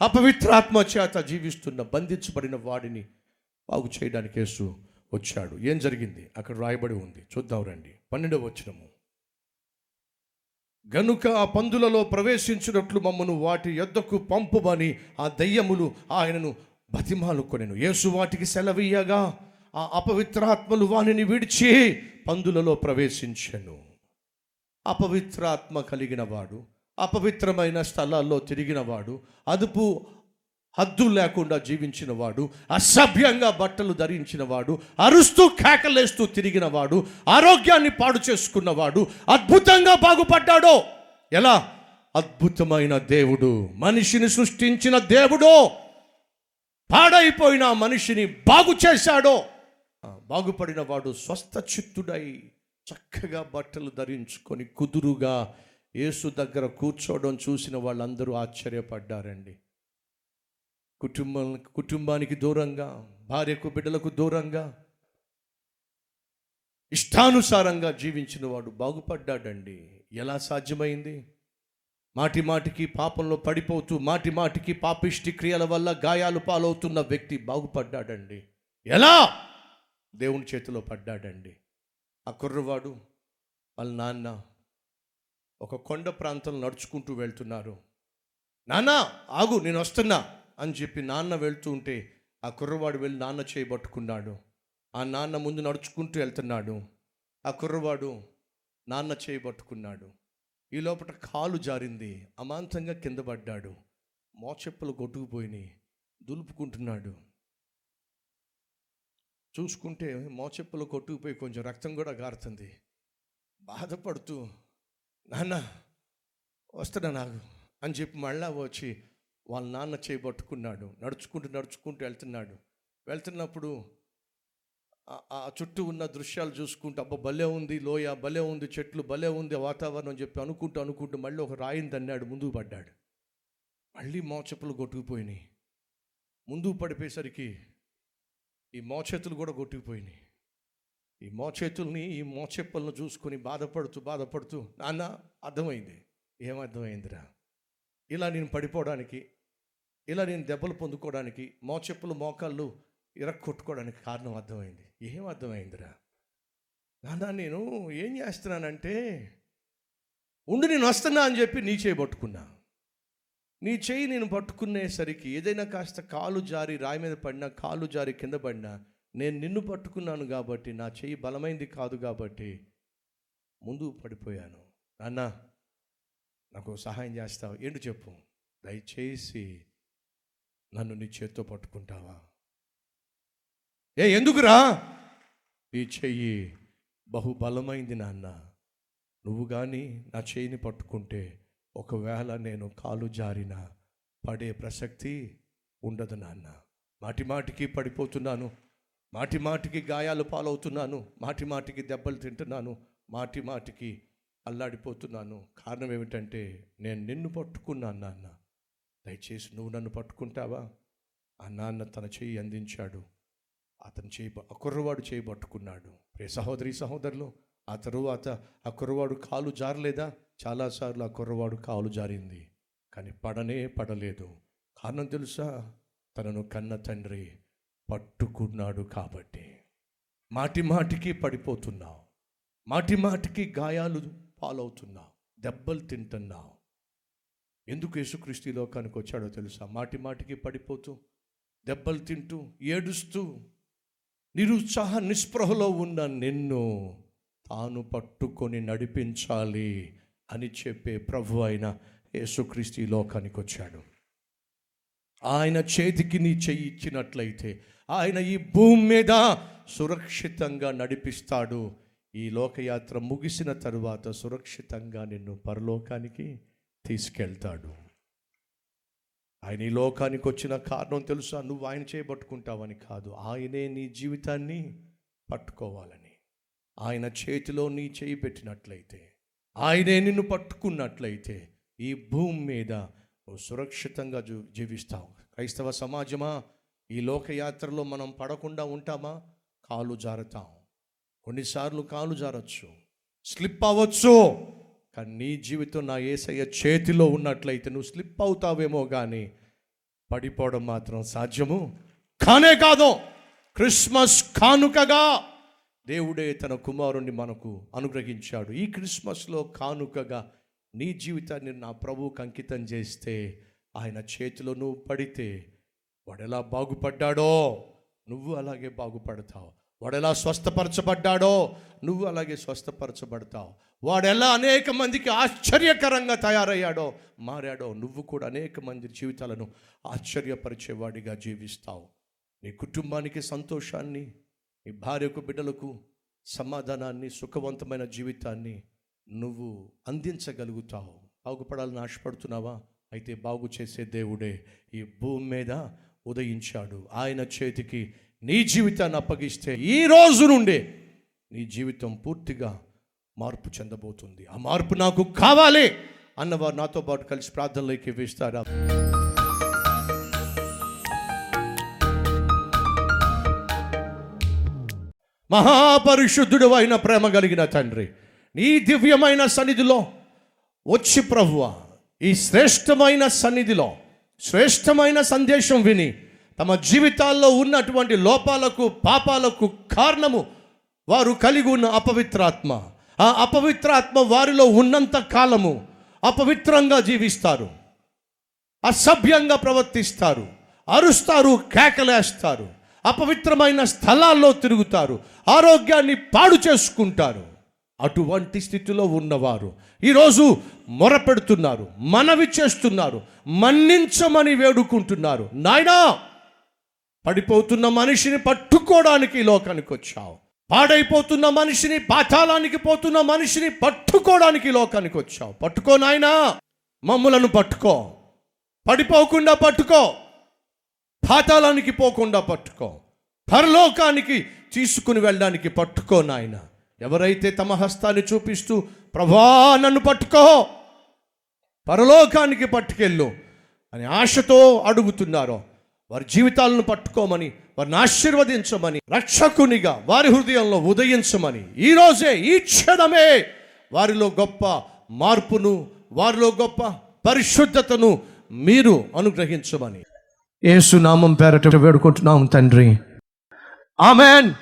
అపవిత్రాత్మ చేత జీవిస్తున్న బంధించబడిన వాడిని బాగు చేయడానికి యేసు వచ్చాడు. ఏం జరిగింది? అక్కడ రాయబడి ఉంది. చూద్దాం రండి. పన్నెండవ వచ్చినము గనుక ఆ పందులలో ప్రవేశించినట్లు మమ్మను వాటి యొద్దకు పంపుమని ఆ దయ్యములు ఆయనను బతిమాలుకొనెను. యేసు వాటికి సెలవీయగా ఆ అపవిత్రాత్మలు వానిని విడిచి పందులలో ప్రవేశించెను. అపవిత్రాత్మ కలిగిన వాడు అపవిత్రమైన స్థలాల్లో తిరిగినవాడు అదుపు హద్దు లేకుండా జీవించినవాడు అసభ్యంగా బట్టలు ధరించినవాడు అరుస్తూ కేకలేస్తూ తిరిగినవాడు ఆరోగ్యాన్ని పాడు చేసుకున్నవాడు అద్భుతంగా బాగుపడ్డాడో! ఎలా? అద్భుతమైన దేవుడు మనిషిని సృష్టించిన దేవుడో! పాడైపోయిన మనిషిని బాగు చేశాడో! బాగుపడినవాడు స్వస్థ చిత్తుడై చక్కగా బట్టలు ధరించుకొని కుదురుగా యేసు దగ్గర కూర్చోవడం చూసిన వాళ్ళందరూ ఆశ్చర్యపడ్డారండి. కుటుంబం కుటుంబానికి దూరంగా భార్యకు బిడ్డలకు దూరంగా ఇష్టానుసారంగా జీవించిన వాడు బాగుపడ్డాడండి. ఎలా సాధ్యమైంది? మాటి మాటికి పాపంలో పడిపోతూ మాటి మాటికి పాపిష్టి క్రియల వల్ల గాయాలు పాలవుతున్న వ్యక్తి బాగుపడ్డాడండి. ఎలా? దేవుని చేతిలో పడ్డాడండి. ఆ కుర్రవాడు వాళ్ళ నాన్న ఒక కొండ ప్రాంతం నడుచుకుంటూ వెళ్తున్నారు. నాన్న ఆగు నేను వస్తున్నా అని చెప్పి నాన్న వెళ్తూ ఉంటే ఆ కుర్రవాడు వెళ్ళి నాన్న చేయబట్టుకున్నాడు ఆ నాన్న ముందు నడుచుకుంటూ వెళ్తున్నాడు. ఆ కుర్రవాడు నాన్న చేయబట్టుకున్నాడు ఈ లోపల కాలు జారింది. అమాంతంగా కింద పడ్డాడు. మోచెప్పలు కొట్టుకుపోయినాయి. దులుపుకుంటున్నాడు. చూసుకుంటే మోచెప్పలు కొట్టుకుపోయి కొంచెం రక్తం కూడా గారుతుంది. బాధపడుతూ నాన్న వస్తున్నా నాకు అని చెప్పి మళ్ళా వచ్చి వాళ్ళ నాన్న చేయబట్టుకున్నాడు నడుచుకుంటూ నడుచుకుంటూ వెళ్తున్నాడు. వెళ్తున్నప్పుడు ఆ- చుట్టూ ఉన్న దృశ్యాలు చూసుకుంటూ అబ్బా భలే ఉంది లోయ భలే ఉంది చెట్లు భలే ఉంది వాతావరణం చెప్పి అనుకుంటూ అనుకుంటూ మళ్ళీ ఒక రాయిని తన్నాడు ముందుకు పడ్డాడు. మళ్ళీ మోచెప్పులు కొట్టుకుపోయినాయి. ముందుకు పడిపోయేసరికి ఈ మోచేతులు కూడా కొట్టుకుపోయినాయి. ఈ మోచేతుల్ని ఈ మోచెప్పలను చూసుకొని బాధపడుతూ బాధపడుతూ నాన్న అర్థమైంది. ఏమర్థమైందిరా ఇలా నేను పడిపోవడానికి ఇలా నేను దెబ్బలు పొందుకోవడానికి మోచెప్పులు మోకాళ్ళు ఇరక్కొట్టుకోవడానికి కారణం అర్థమైంది. ఏం అర్థమైందిరా? నాన్న నేను ఏం చేస్తున్నానంటే ఉండి నేను వస్తున్నా అని చెప్పి నీ చేయి పట్టుకున్నా. నీ చేయి నేను పట్టుకునేసరికి ఏదైనా కాస్త కాలు జారి రాయి మీద పడినా కాలు జారి కింద పడినా నేను నిన్ను పట్టుకున్నాను కాబట్టి నా చెయ్యి బలమైంది కాదు కాబట్టి ముందు పడిపోయాను. నాన్న నాకు సహాయం చేస్తావు? ఏంటి చెప్పు? దయచేసి నన్ను నీ చేత్తో పట్టుకుంటావా? ఏ ఎందుకురా? నీ చెయ్యి బహుబలమైంది నాన్న. నువ్వు కానీ నా చెయ్యిని పట్టుకుంటే ఒకవేళ నేను కాలు జారిన పడే ప్రసక్తి ఉండదు నాన్న. మాటి మాటికి పడిపోతున్నాను. మాటి మాటికి గాయాలు పాలవుతున్నాను మాటి మాటికి దెబ్బలు తింటున్నాను మాటి మాటికి అల్లాడిపోతున్నాను. కారణం ఏమిటంటే నేను నిన్ను పట్టుకున్నాను నాన్న. దయచేసి నువ్వు నన్ను పట్టుకుంటావా? ఆ నాన్న తన చేయి అందించాడు. అతను చేయి ఆ కుర్రవాడు చేయి పట్టుకున్నాడు. ప్రే సహోదరి సహోదరులు ఆ తరువాత ఆ కుర్రవాడు కాలు జారలేదా? చాలాసార్లు ఆ కుర్రవాడు కాలు జారింది కానీ పడనే పడలేదు. కారణం తెలుసా? తనను కన్న తండ్రి పట్టుకున్నాడు కాబట్టి. మాటి మాటికి పడిపోతున్నావు. మాటి మాటికి గాయాలు పాలవుతున్నావు. దెబ్బలు తింటున్నావు. ఎందుకు యేసుక్రీస్తు ఈ లోకానికి వచ్చాడో తెలుసా? మాటి మాటికి పడిపోతూ దెబ్బలు తింటూ ఏడుస్తూ నిరుత్సాహ నిస్పృహలో ఉన్న నిన్ను తాను పట్టుకొని నడిపించాలి అని చెప్పే ప్రభు అయిన యేసుక్రీస్తు ఈ లోకానికి వచ్చాడు. ఆయన చేతికి నీ చెయ్యి ఇచ్చినట్లయితే ఆయన ఈ భూమి మీద సురక్షితంగా నడిపిస్తాడు. ఈ లోకయాత్ర ముగిసిన తరువాత సురక్షితంగా నిన్ను పరలోకానికి తీసుకెళ్తాడు. ఆయన ఈ లోకానికి వచ్చిన కారణం తెలుసా? నువ్వు ఆయన చేయబట్టుకుంటావని కాదు. ఆయనే నీ జీవితాన్ని పట్టుకోవాలని. ఆయన చేతిలో నీ చేయి పెట్టినట్లయితే ఆయనే నిన్ను పట్టుకున్నట్లయితే ఈ భూమి మీద నువ్వు సురక్షితంగా జీ- జీవిస్తావు క్రైస్తవ సమాజమా? ఈ లోకయాత్రలో మనం పడకుండా ఉంటామా? కాలు జారుతాం. కొన్నిసార్లు కాలు జారచ్చు. స్లిప్ అవ్వచ్చు. కానీ నీ జీవితం నా ఏసయ్య చేతిలో ఉన్నట్లయితే నువ్వు స్లిప్ అవుతావేమో కానీ పడిపోవడం మాత్రం సాధ్యము కానే కాదు. క్రిస్మస్ కానుకగా దేవుడే తన కుమారుణ్ణి మనకు అనుగ్రహించాడు. ఈ క్రిస్మస్లో కానుకగా నీ జీవితాన్ని నా ప్రభువుకు అంకితం చేస్తే ఆయన చేతిలో నువ్వు పడితే వాడెలా బాగుపడ్డాడో? నువ్వు అలాగే బాగుపడతావు. వాడెలా స్వస్థపరచబడ్డాడో? నువ్వు అలాగే స్వస్థపరచబడతావు. వాడెలా అనేక మందికి ఆశ్చర్యకరంగా తయారయ్యాడో? మారాడో? నువ్వు కూడా అనేక మంది జీవితాలను ఆశ్చర్యపరిచేవాడిగా జీవిస్తావు. నీ కుటుంబానికి సంతోషాన్ని నీ భార్యకు బిడ్డలకు సమాధానాన్ని సుఖవంతమైన జీవితాన్ని నువ్వు అందించగలుగుతావు. బాగుపడాలని ఆశపడుతున్నావా? అయితే బాగు చేసే దేవుడే ఈ భూమి మీద ఉదయించాడు. ఆయన చేతికి నీ జీవితాన్ని అప్పగిస్తే ఈ రోజు నుండే నీ జీవితం పూర్తిగా మార్పు చెందబోతుంది. ఆ మార్పు నాకు కావాలి అన్నవారు నాతో పాటు కలిసి ప్రార్థనలోకి వేస్తారా? మహాపరిశుద్ధుడు అయిన ప్రేమ కలిగిన తండ్రి నీ దివ్యమైన సన్నిధిలో వచ్చి ప్రభువ. ఈ శ్రేష్టమైన సన్నిధిలో శ్రేష్టమైన సందేశం విని తమ జీవితాల్లో ఉన్నటువంటి లోపాలకు పాపాలకు కారణము వారు కలిగి ఉన్న అపవిత్రాత్మ. ఆ అపవిత్రాత్మ వారిలో ఉన్నంత కాలము అపవిత్రంగా జీవిస్తారు. అసభ్యంగా ప్రవర్తిస్తారు. అరుస్తారు కేకలేస్తారు. అపవిత్రమైన స్థలాల్లో తిరుగుతారు. ఆరోగ్యాన్ని పాడు చేసుకుంటారు. అటువంటి స్థితిలో ఉన్నవారు. ఈరోజు మొరపెడుతున్నారు మనవి చేస్తున్నారు మన్నించమని వేడుకుంటున్నారు. నాయనా పడిపోతున్న మనిషిని పట్టుకోవడానికి ఈ లోకానికి వచ్చావు. పాడైపోతున్న మనిషిని పాతాళానికి పోతున్న మనిషిని పట్టుకోవడానికి ఈ లోకానికి వచ్చావు. పట్టుకో నాయనా మమ్ములను పట్టుకో. పడిపోకుండా పట్టుకో. పాతాళానికి పోకుండా పట్టుకో. పరలోకానికి తీసుకుని వెళ్ళడానికి పట్టుకో నాయనా. ఎవరైతే తమ హస్తాన్ని చూపిస్తూ ప్రభా నన్ను పట్టుకో పరలోకానికి పట్టుకెళ్ళు అని ఆశతో అడుగుతున్నారో వారి జీవితాలను పట్టుకోమని వారిని ఆశీర్వదించమని రక్షకునిగా వారి హృదయంలో ఉదయించమని ఈరోజే ఈ క్షణమే వారిలో గొప్ప మార్పును వారిలో గొప్ప పరిశుద్ధతను మీరు అనుగ్రహించమని. ఏసునామం పేరట వేడుకుంటున్నాం తండ్రి. ఆమెన్.